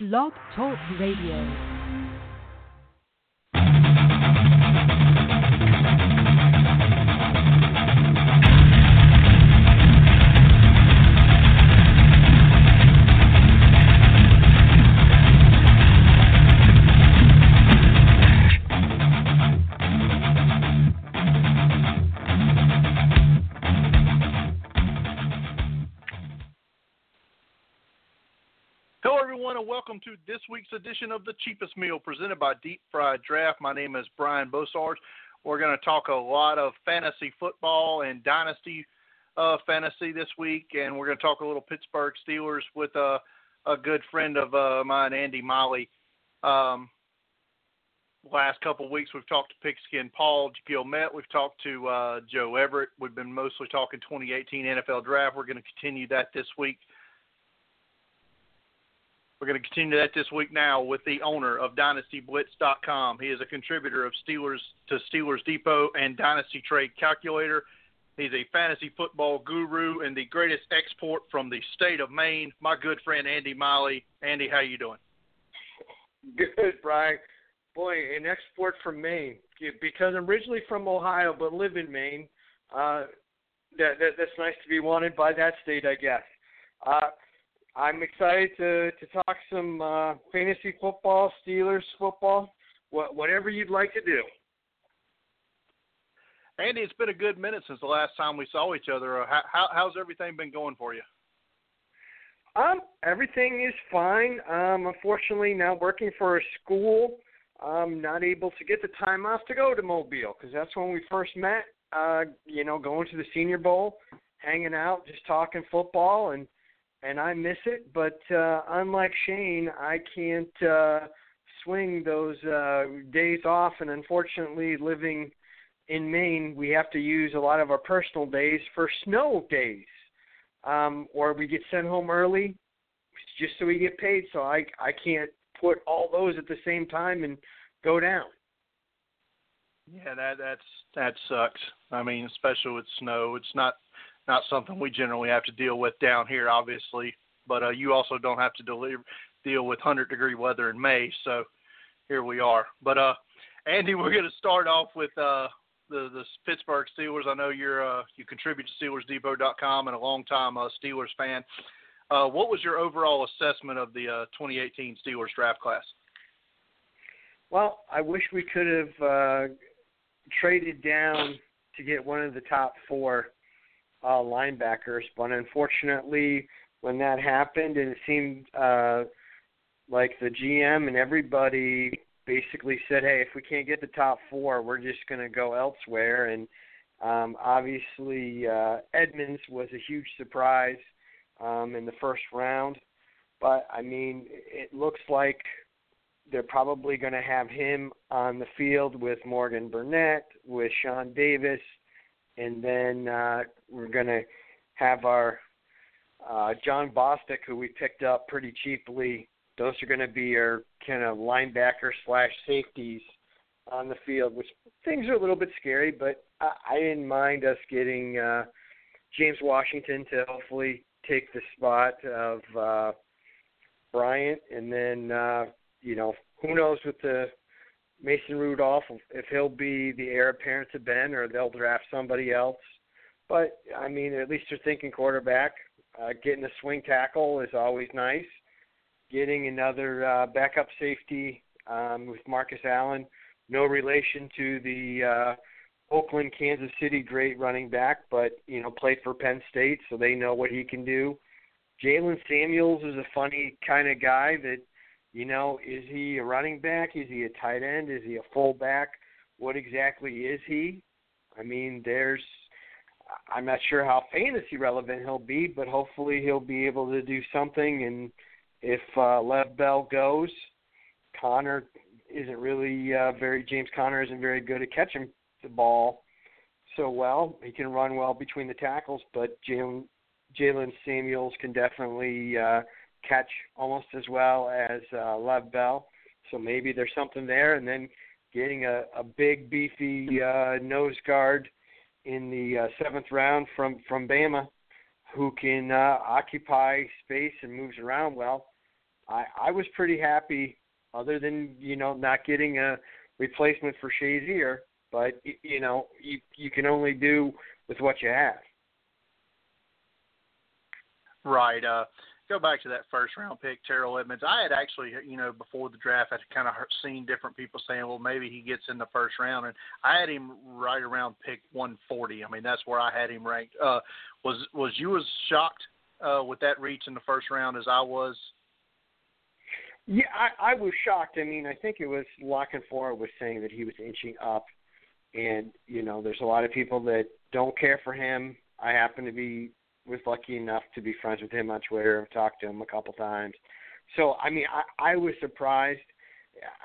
Blog Talk Radio. Edition of The Cheapest Meal presented by Deep Fried Draft. My name is Brian Bosarge. We're going to talk a lot of fantasy football and dynasty uh, fantasy this week, and we're going to talk a little Pittsburgh Steelers with a, a good friend of uh, mine, Andy Miley. Um, last couple of weeks, we've talked to Pigskin Paul Gilmet. We've talked to uh, Joe Everett. We've been mostly talking 2018 NFL Draft. We're going to continue that this week. We're going to continue that this week now with the owner of DynastyBlitz.com. He is a contributor of Steelers to Steelers Depot and Dynasty Trade Calculator. He's a fantasy football guru and the greatest export from the state of Maine. My good friend Andy Miley. Andy, how you doing? Good, Brian. Boy, an export from Maine because I'm originally from Ohio but live in Maine. Uh, that, that that's nice to be wanted by that state, I guess. Uh, I'm excited to to talk some uh, fantasy football, Steelers football, what, whatever you'd like to do. Andy, it's been a good minute since the last time we saw each other. Uh, How, how's everything been going for you? Um, everything is fine. Um, unfortunately, now working for a school, I'm not able to get the time off to go to Mobile because that's when we first met. Uh, you know, going to the Senior Bowl, hanging out, just talking football, and and I miss it. But uh, unlike Shane, I can't uh, swing those uh, days off, and unfortunately, living in Maine, we have to use a lot of our personal days for snow days, um, or we get sent home early just so we get paid. So I I can't put all those at the same time and go down. Yeah, that that's that sucks. I mean, especially with snow, it's not not something we generally have to deal with down here, obviously. But uh, you also don't have to deliver, deal with hundred degree weather in May, so here we are. But uh, Andy, we're going to start off with uh, the the Pittsburgh Steelers. I know you're uh, you contribute to SteelersDepot.com and a long time uh, Steelers fan. Uh, what was your overall assessment of the uh, 2018 Steelers draft class? Well, I wish we could have uh, traded down to get one of the top four uh, linebackers, but unfortunately, when that happened, it seemed uh, like the GM and everybody basically said, "Hey, if we can't get the top four, we're just going to go elsewhere." And um, obviously, uh, Edmunds was a huge surprise um, in the first round, but I mean, it looks like they're probably going to have him on the field with Morgan Burnett, with Sean Davis, and then uh, we're going to have our uh, Jon Bostic, who we picked up pretty cheaply. Those are going to be our kind of linebacker slash safeties on the field, which things are a little bit scary, but I, I didn't mind us getting uh, James Washington to hopefully take the spot of uh, Bryant, and then uh, you know who knows with the Mason Rudolph if he'll be the heir apparent to Ben or they'll draft somebody else. But I mean, at least they're thinking quarterback. Uh, getting a swing tackle is always nice. Getting another uh, backup safety um, with Marcus Allen, no relation to the uh, Oakland, Kansas City great running back, but you know played for Penn State, so they know what he can do. Jaylen Samuels is a funny kind of guy that, you know, is he a running back? Is he a tight end? Is he a fullback? What exactly is he? I mean, there's I'm not sure how fantasy relevant he'll be, but hopefully he'll be able to do something. And if uh, Lev Bell goes, Conner isn't really uh, very. James Conner isn't very good at catching the ball so well. He can run well between the tackles, but Jaylen Jaylen Samuels can definitely uh, catch almost as well as uh, Lev Bell. So maybe there's something there. And then getting a, a big, beefy uh, nose guard in the uh, seventh round from from Bama, who can uh, occupy space and moves around well. I I was pretty happy, other than you know not getting a replacement for Shazier. But you know you you can only do with what you have. Right. Uh, go back to that first round pick, Terrell Edmunds. I had actually, you know, before the draft, I had kind of seen different people saying, well, maybe he gets in the first round, and I had him right around pick 140. I mean, that's where I had him ranked. Uh, was was you as shocked uh, with that reach in the first round as I was? Yeah, I, I was shocked. I mean, I think it was La Canfora was saying that he was inching up, and you know, there's a lot of people that don't care for him. I happen to be was lucky enough to be friends with him on Twitter. I've talked to him a couple times. So I mean, I, I was surprised.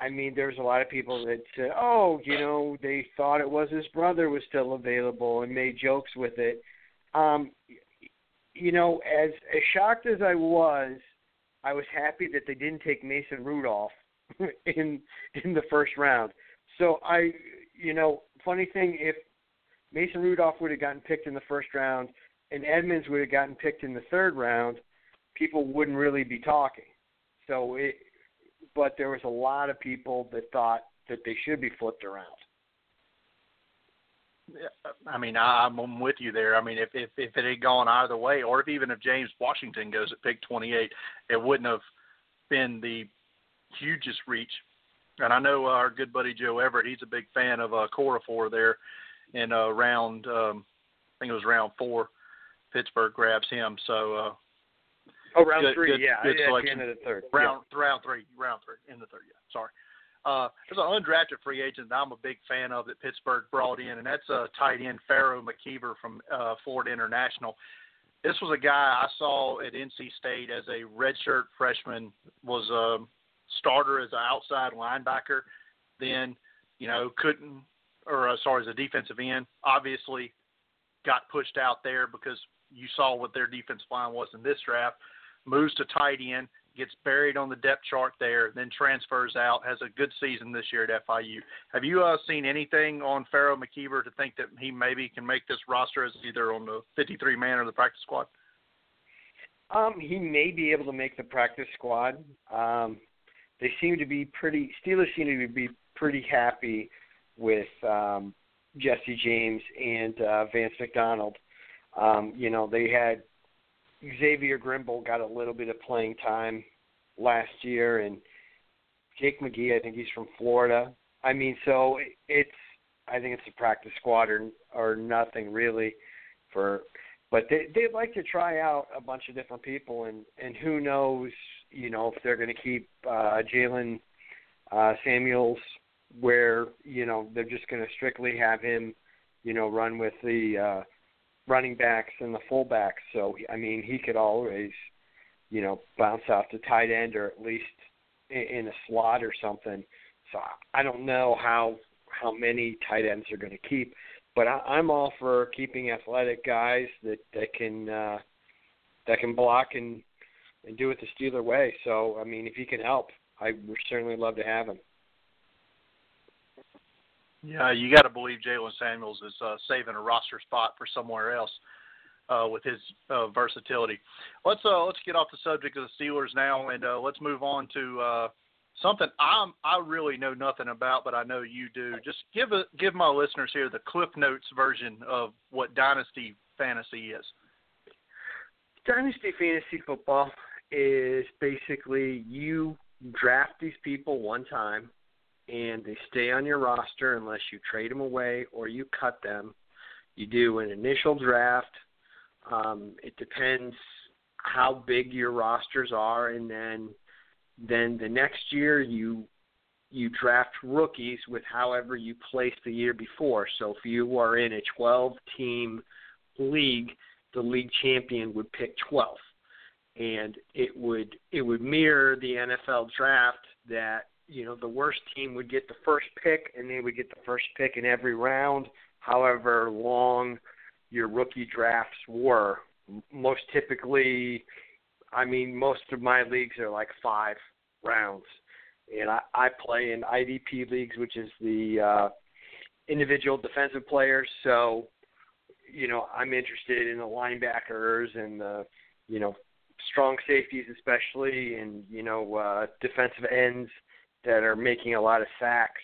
I mean, there's a lot of people that said, "Oh, you know, they thought it was his brother was still available and made jokes with it." Um, you know, as as shocked as I was, I was happy that they didn't take Mason Rudolph in in the first round. So I, you know, funny thing, if Mason Rudolph would have gotten picked in the first round, and Edmunds would have gotten picked in the third round, people wouldn't really be talking. So it, but there was a lot of people that thought that they should be flipped around. I mean, I'm with you there. I mean, if if if it had gone either way, or if even if James Washington goes at pick 28, it wouldn't have been the hugest reach. And I know our good buddy Joe Everett, he's a big fan of uh, Okorafor there in uh, round, um, I think it was round four. Pittsburgh grabs him. So. Uh, oh, round good, three, good, yeah, good yeah, selection. the end of the third. Round yeah. round three, round three, in the third. Yeah, sorry. Uh, there's an undrafted free agent that I'm a big fan of that Pittsburgh brought in, and that's uh, tight end Pharaoh McKeever from uh, Florida International. This was a guy I saw at NC State as a redshirt freshman, was a starter as an outside linebacker, then you know couldn't, or uh, sorry, as a defensive end. Obviously, got pushed out there because you saw what their defense line was in this draft. Moves to tight end, gets buried on the depth chart there, then transfers out, has a good season this year at FIU. Have you uh, seen anything on Pharaoh McKeever to think that he maybe can make this roster as either on the 53 man or the practice squad? Um, he may be able to make the practice squad. Um, they seem to be pretty. Steelers seem to be pretty happy with um, Jesse James and uh, Vance McDonald. Um, you know, they had Xavier Grimble got a little bit of playing time last year, and Jake McGee, I think he's from Florida. I mean, so it's I think it's a practice squad or or nothing really for but they they'd like to try out a bunch of different people and and who knows you know if they're going to keep uh Jaylen uh Samuels where you know they're just going to strictly have him you know run with the uh running backs and the fullbacks. So I mean, he could always, you know, bounce off to tight end or at least in, in a slot or something. So I don't know how how many tight ends are going to keep, but I, I'm all for keeping athletic guys that that can uh, that can block and and do it the Steeler way. So I mean, if he can help, I would certainly love to have him. Yeah, you got to believe Jaylen Samuels is uh, saving a roster spot for somewhere else uh, with his uh, versatility. Let's uh, let's get off the subject of the Steelers now, and uh, let's move on to uh, something I'm I really know nothing about, but I know you do. Just give a, give my listeners here the Cliff Notes version of what Dynasty Fantasy is. Dynasty Fantasy Football is basically you draft these people one time and they stay on your roster unless you trade them away or you cut them. You do an initial draft. Um, it depends how big your rosters are, and then then the next year you you draft rookies with however you placed the year before. So if you are in a 12 team league, the league champion would pick 12 and it would it would mirror the NFL draft that you know the worst team would get the first pick and they would get the first pick in every round however long your rookie drafts were. Most typically i mean most of my leagues are like five rounds. And i i play in idp leagues which is the uh individual defensive players. So you know i'm interested in the linebackers and the you know strong safeties, especially, and you know uh, defensive ends that are making a lot of sacks,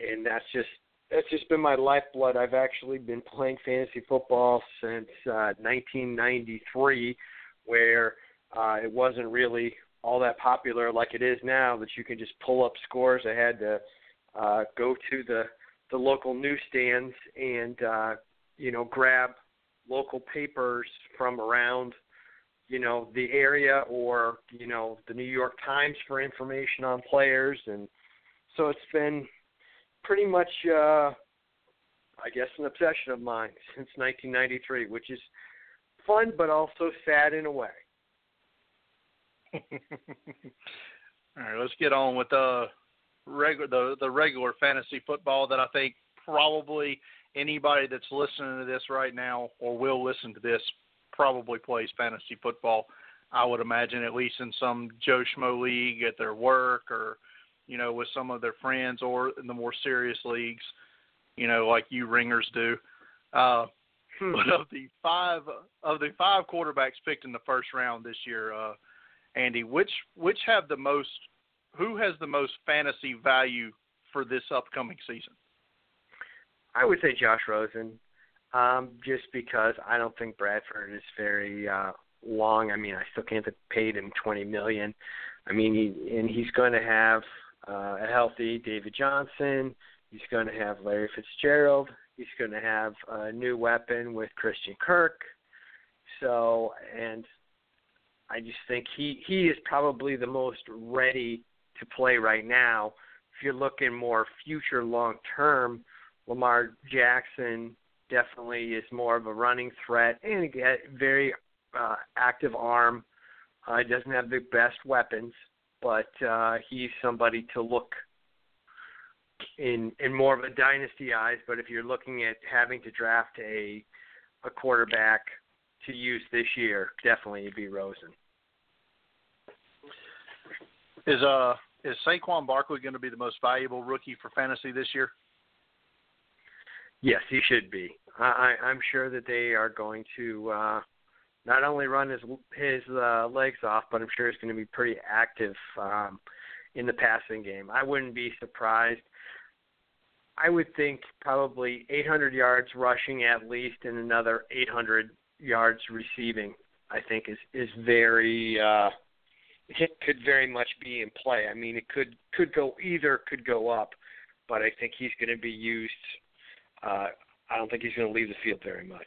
and that's just that's just been my lifeblood. I've actually been playing fantasy football since uh, 1993, where uh, it wasn't really all that popular like it is now that you can just pull up scores. I had to uh, go to the the local newsstands and uh, you know grab local papers from around you know the area or you know the New York Times for information on players and so it's been pretty much uh I guess an obsession of mine since 1993 which is fun but also sad in a way. All right, let's get on with the regular the the regular fantasy football that I think probably anybody that's listening to this right now or will listen to this probably plays fantasy football. I would imagine at least in some Joe Schmo league at their work or you know with some of their friends or in the more serious leagues, you know like you ringers do. Uh, hmm. but of the five of the five quarterbacks picked in the first round this year, uh, Andy, which which have the most who has the most fantasy value for this upcoming season? I would say Josh Rosen, um, just because I don't think Bradford is very uh, long. I mean, I still can't have paid him twenty million. I mean, he, and he's going to have uh, a healthy David Johnson. He's going to have Larry Fitzgerald. He's going to have a new weapon with Christian Kirk. So, and I just think he he is probably the most ready to play right now. If you're looking more future long term, Lamar Jackson definitely is more of a running threat and again very uh, active arm. Uh, doesn't have the best weapons, but uh, he's somebody to look in in more of a dynasty eyes. But if you're looking at having to draft a a quarterback to use this year, definitely it'd be Rosen. Is uh is Saquon Barkley going to be the most valuable rookie for fantasy this year? Yes, he should be. I, I, I'm sure that they are going to uh, not only run his his uh, legs off, but I'm sure he's going to be pretty active um, in the passing game. I wouldn't be surprised. I would think probably 800 yards rushing at least, and another 800 yards receiving. I think is is very uh, it could very much be in play. I mean, it could could go either could go up, but I think he's going to be used. Uh, I don't think he's going to leave the field very much.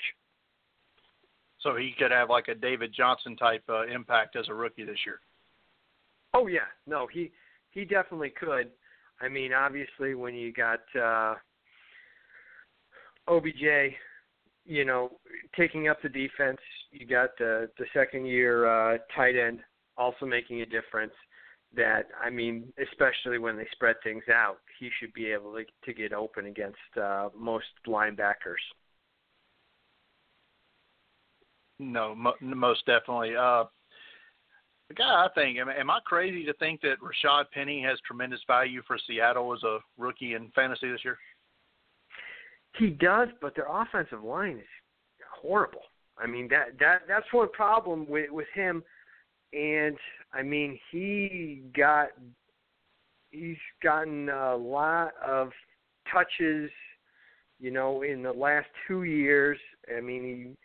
So he could have like a David Johnson type uh, impact as a rookie this year. Oh yeah, no, he he definitely could. I mean, obviously, when you got uh, OBJ, you know, taking up the defense, you got the the second year uh, tight end also making a difference. That I mean, especially when they spread things out, he should be able to to get open against uh, most linebackers. No, mo- most definitely. Uh, the guy I think, am, am I crazy to think that Rashad Penny has tremendous value for Seattle as a rookie in fantasy this year? He does, but their offensive line is horrible. I mean that that that's one problem with with him and I mean he got he's gotten a lot of touches, you know, in the last two years. I mean he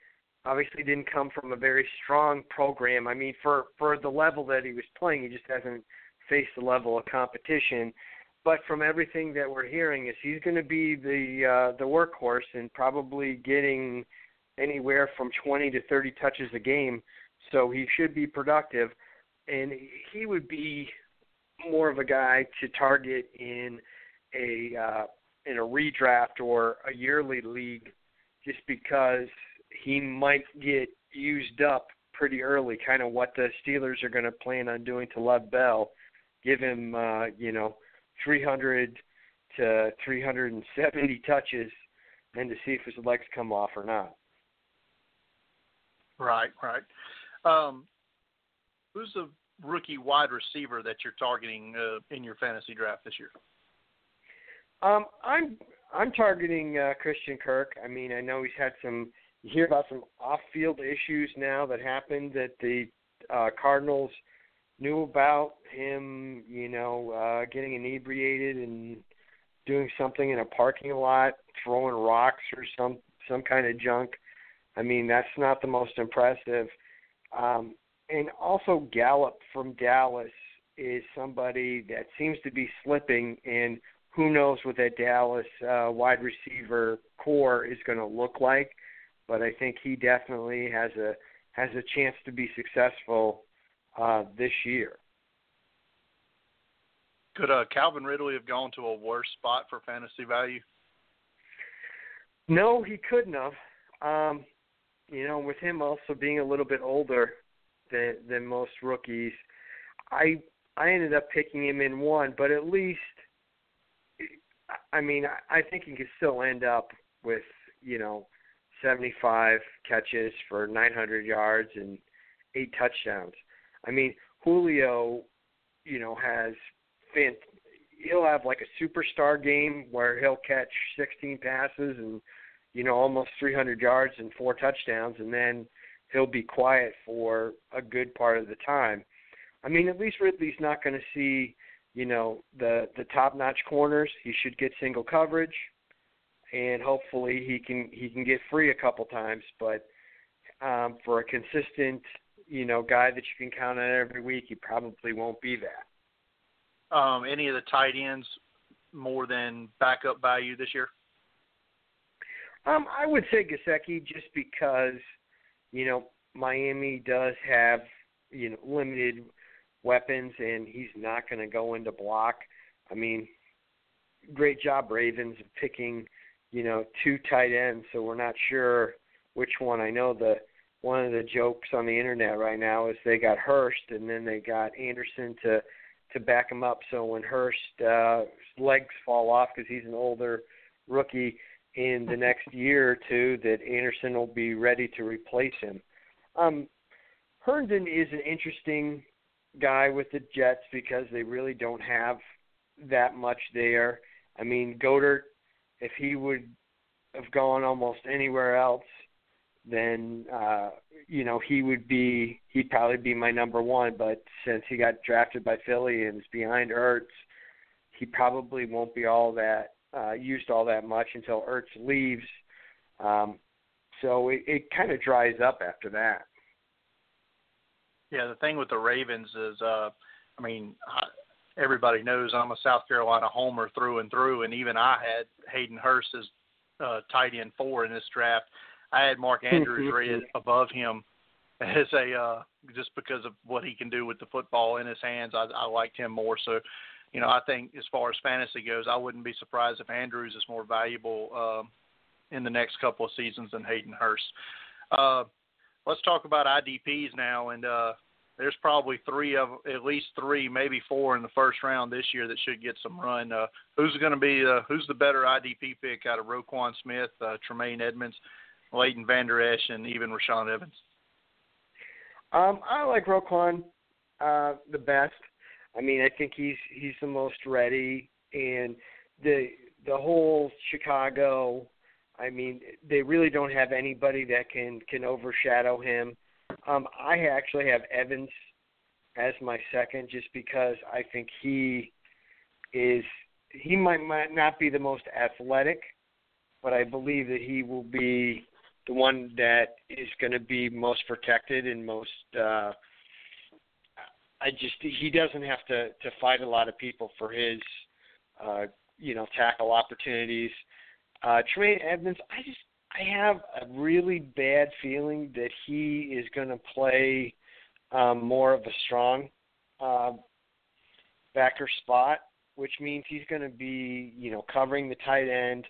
obviously didn't come from a very strong program. I mean for for the level that he was playing, he just hasn't faced the level of competition. But from everything that we're hearing, is he's going to be the uh, the workhorse and probably getting anywhere from 20 to 30 touches a game so he should be productive. And he would be more of a guy to target in a uh, in a redraft or a yearly league, just because he might get used up pretty early. Kind of what the Steelers are going to plan on doing to Lev Bell, give him uh, you know 300 to 370 touches, and to see if his legs come off or not. Right, right. Um, who's the rookie wide receiver that you're targeting uh, in your fantasy draft this year? Um, I'm I'm targeting uh, Christian Kirk. I mean, I know he's had some. You hear about some off-field issues now that happened at the uh, Cardinals knew about him, you know, uh, getting inebriated and doing something in a parking lot, throwing rocks or some some kind of junk. I mean, that's not the most impressive. Um, and also Gallup from Dallas is somebody that seems to be slipping, and who knows what that Dallas uh, wide receiver corps is going to look like. But I think he definitely has a has a chance to be successful uh, this year. Could uh, Calvin Ridley have gone to a worse spot for fantasy value? No, he couldn't have. Um, you know, with him also being a little bit older than than most rookies, I I ended up picking him in one, but at least, I mean, I think he could still end up with you know 75 catches for 900 yards and eight touchdowns. I mean, Julio, you know, has fant- he'll have like a superstar game where he'll catch 16 passes and you know almost 300 yards and four touchdowns, and then he'll be quiet for a good part of the time. I mean, at least Ridley's not going to see you know the the top notch corners. He should get single coverage, and hopefully he can he can get free a couple times. But um, for a consistent you know guy that you can count on every week, he probably won't be that um, any of the tight ends more than backup value this year? Um, I would say Gesicki just because, you know, Miami does have, you know, limited weapons and he's not going to go into block. I mean, great job Ravens picking, you know, two tight ends, so we're not sure which one. I know the one of the jokes on the internet right now is they got Hurst and then they got Anderson to to back him up. So when Hurst uh, legs fall off because he's an older rookie in the next year or two, that Anderson will be ready to replace him. Um, Herndon is an interesting guy with the Jets because they really don't have that much there. I mean, Goedert, if he would have gone almost anywhere else, then uh, you know he would be he'd probably be my number one. But since he got drafted by Philly and is behind Ertz, he probably won't be all that uh, used all that much until Ertz leaves. Um, so it, it kind of dries up after that. Yeah, the thing with the Ravens is, uh, I mean, I, everybody knows I'm a South Carolina homer through and through, and even I had Hayden Hurst as uh, tight end four in this draft. I had Mark Andrews rated above him as a uh, just because of what he can do with the football in his hands. I, I liked him more. So, you know, I think as far as fantasy goes, I wouldn't be surprised if Andrews is more valuable uh, in the next couple of seasons than Hayden Hurst. Uh, let's talk about IDPs now, and uh, there's probably three of at least three, maybe four in the first round this year that should get some run. Uh, who's going to be uh, who's the better IDP pick out of Roquan Smith, uh, Tremaine Edmunds? Leighton Vander Esch, and even Rashaan Evans? Um, I like Roquan uh, the best. I mean, I think he's he's the most ready, and the the whole Chicago. I mean, they really don't have anybody that can can overshadow him. Um, I actually have Evans as my second, just because I think he is he might might not be the most athletic, but I believe that he will be the one that is going to be most protected and most. Uh, I just he doesn't have to to fight a lot of people for his, uh, you know, tackle opportunities. Uh, Tremaine Edmunds, I just I have a really bad feeling that he is going to play um, more of a strong uh, backer spot, which means he's going to be you know covering the tight end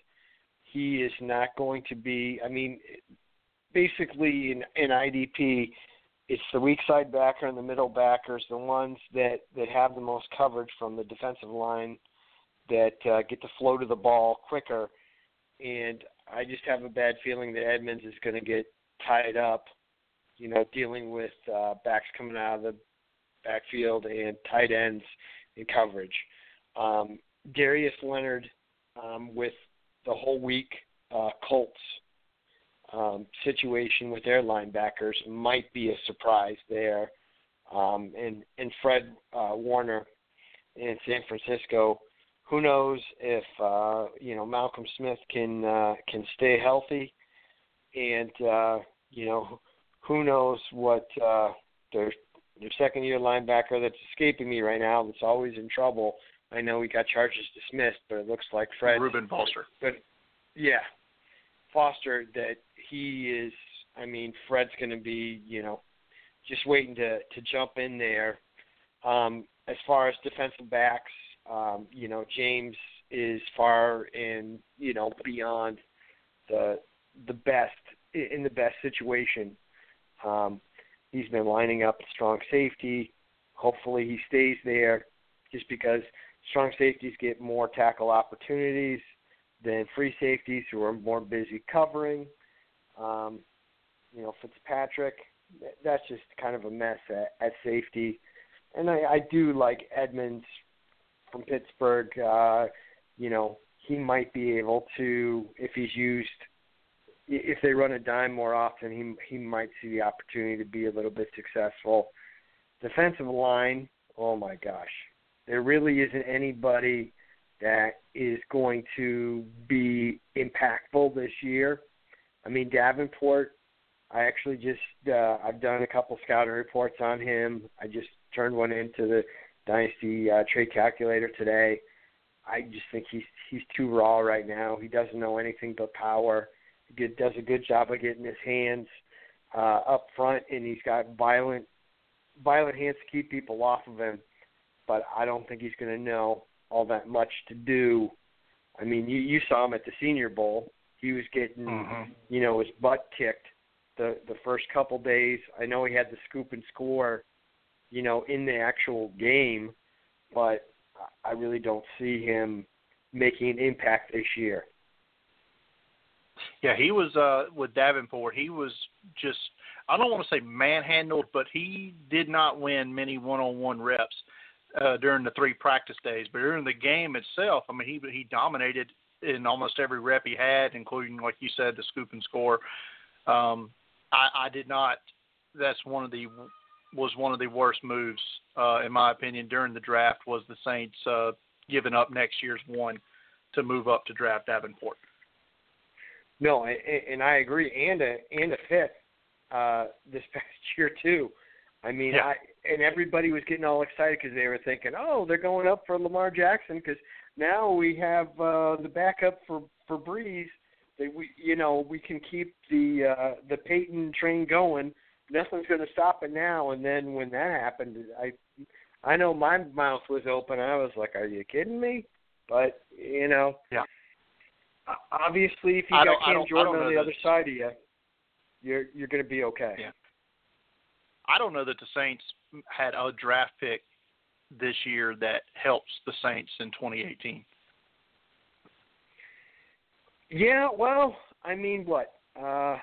he is not going to be. I mean, basically in, in IDP, it's the weak side backer and the middle backers, the ones that that have the most coverage from the defensive line, that uh, get to flow to the ball quicker. And I just have a bad feeling that Edmunds is going to get tied up, you know, dealing with uh, backs coming out of the backfield and tight ends in coverage. Um, Darius Leonard um, with the whole week uh, Colts um, situation with their linebackers might be a surprise there. um, and and Fred uh, Warner in San Francisco. Who knows if uh, you know Malcolm Smith can uh, can stay healthy, and uh, you know who knows what uh, their their second year linebacker that's escaping me right now that's always in trouble. I know he got charges dismissed, but it looks like Fred Ruben Foster. But yeah, Foster that he is. I mean, Fred's going to be you know just waiting to to jump in there. Um, as far as defensive backs, um, you know, James is far and you know beyond the the best in the best situation. Um, he's been lining up strong safety. Hopefully, he stays there, just because strong safeties get more tackle opportunities than free safeties who are more busy covering. Um, you know, Fitzpatrick, that's just kind of a mess at, at safety. And I, I do like Edmunds from Pittsburgh. Uh, you know, he might be able to, if he's used, if they run a dime more often, he he might see the opportunity to be a little bit successful. Defensive line, oh my gosh, there really isn't anybody that is going to be impactful this year. I mean, Davenport, I actually just uh, I've done a couple scouting reports on him. I just turned one into the Dynasty uh, trade calculator today. I just think he's he's too raw right now. He doesn't know anything but power. He get, does a good job of getting his hands uh, up front, and he's got violent violent hands to keep people off of him. But I don't think he's going to know all that much to do. I mean, you you saw him at the Senior Bowl. He was getting mm-hmm. you know his butt kicked the the first couple days. I know he had the scoop and score you know, in the actual game, but I really don't see him making an impact this year. Yeah, he was uh with Davenport. He was just I don't want to say manhandled, but he did not win many one-on-one reps uh during the three practice days. But during the game itself, I mean, he he dominated in almost every rep he had, including like you said, the scoop and score. Um, I, I did not. That's one of the was one of the worst moves, uh, in my opinion, during the draft was the Saints uh, giving up next year's one to move up to draft Davenport. No, and I agree, and a and a fifth uh, this past year too. I mean, yeah. I and everybody was getting all excited because they were thinking, oh, they're going up for Lamar Jackson because now we have uh, the backup for for Brees. That we, you know, we can keep the uh, the Payton train going nothing's going to stop it now. And then when that happened, I I know my mouth was open. I was like, "Are you kidding me?" But you know, yeah. Obviously, if you I got Cam Jordan on the that, other side of you, you're you're going to be okay. Yeah. I don't know that the Saints had a draft pick this year that helps the Saints in 2018. Yeah, well, I mean, what? Uh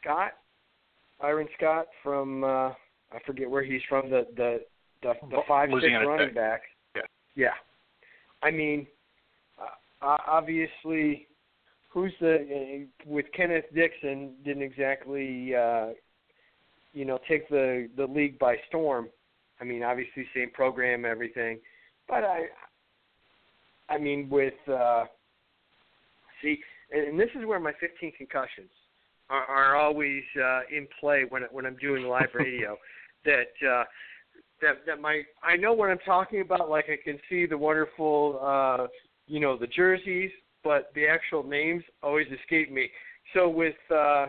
Scott Byron Scott from uh I forget where he's from the the the, the five six running back. Yeah. Yeah. I mean, uh, obviously, who's the uh, with Kenneth Dixon didn't exactly uh you know take the the league by storm. I mean, obviously same program, everything, but I I mean with uh see, and this is where my 15 concussions are, are always uh, in play when when I'm doing live radio. that uh, that that my I know what I'm talking about. Like I can see the wonderful, uh, you know, the jerseys, but the actual names always escape me. So with uh,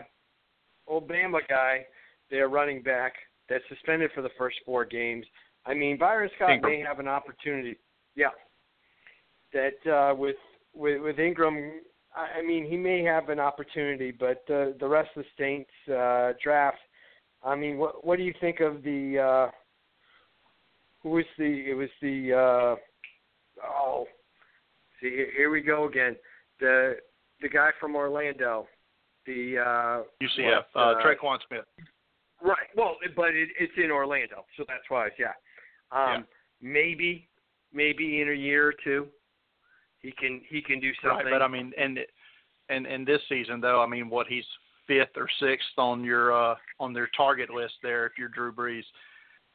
Obama guy, their running back that's suspended for the first four games. I mean, Byron Scott Ingram. may have an opportunity. Yeah. That uh, with with with Ingram I mean, he may have an opportunity, but uh, the rest of the Saints uh, draft. I mean, what what do you think of the? Uh, who was the? It was the. Uh, oh, see, here we go again. The the guy from Orlando, the uh, UCF, what, uh, uh, Tre'Quan Smith. Right. Well, but it, it's in Orlando, so that's why. Yeah. Um, yeah. Maybe, maybe in a year or two, he can he can do something. Right, but I mean, and and and this season though, I mean, what he's fifth or sixth on your uh, on their target list there if you're Drew Brees.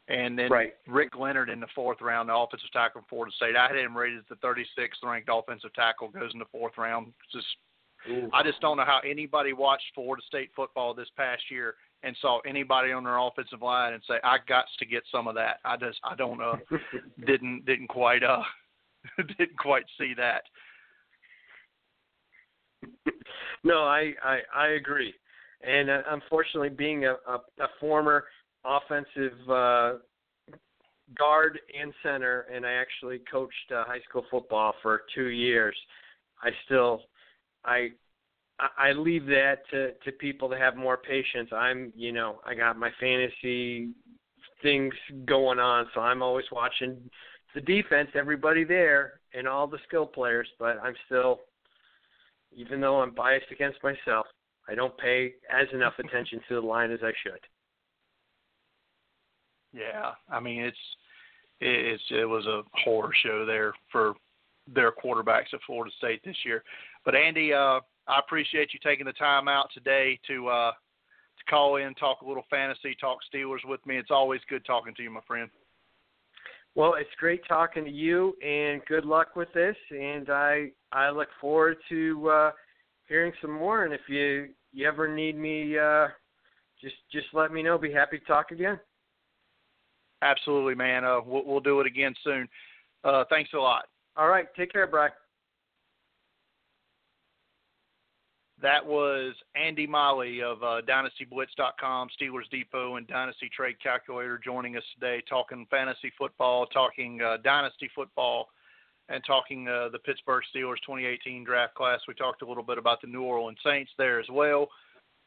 And then right. Rick Leonard in the fourth round, the offensive tackle from Florida State. I had him rated as the 36th ranked offensive tackle, goes in the fourth round. Just, Ooh. I just don't know how anybody watched Florida State football this past year and saw anybody on their offensive line and say, "I got to get some of that." I just, I don't know, didn't didn't quite uh didn't quite see that. no, I, I I agree, and uh, unfortunately, being a, a, a former offensive uh, guard and center, and I actually coached uh, high school football for two years. I still, I, I leave that to to people to have more patience. I'm, you know, I got my fantasy things going on, so I'm always watching the defense, everybody there, and all the skill players. But I'm still, even though I'm biased against myself, I don't pay as enough attention to the line as I should. Yeah, I mean it's it's it was a horror show there for their quarterbacks at Florida State this year. But Andy, uh, I appreciate you taking the time out today to uh, to call in, talk a little fantasy, talk Steelers with me. It's always good talking to you, my friend. Well, it's great talking to you, and good luck with this. And I I look forward to uh, hearing some more. And if you you ever need me, uh, just just let me know. Be happy to talk again. Absolutely, man. Uh, we'll, we'll do it again soon. Uh, thanks a lot. All right. Take care, Brian. That was Andy Miley of uh, DynastyBlitz.com, Steelers Depot, and Dynasty Trade Calculator joining us today, talking fantasy football, talking uh, dynasty football, and talking uh, the Pittsburgh Steelers 2018 draft class. We talked a little bit about the New Orleans Saints there as well,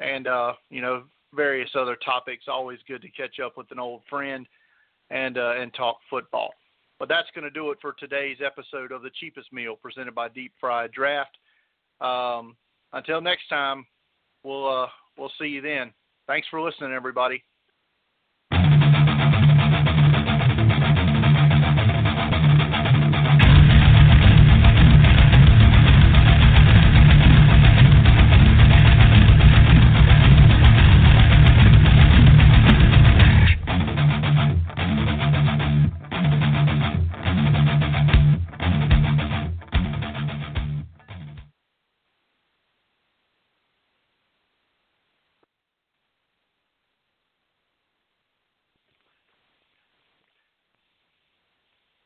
and uh, you know various other topics. Always good to catch up with an old friend and uh, and talk football. But that's going to do it for today's episode of the cheapest meal presented by Deep Fried Draft. Um, until next time, we'll uh, we'll see you then. Thanks for listening, everybody.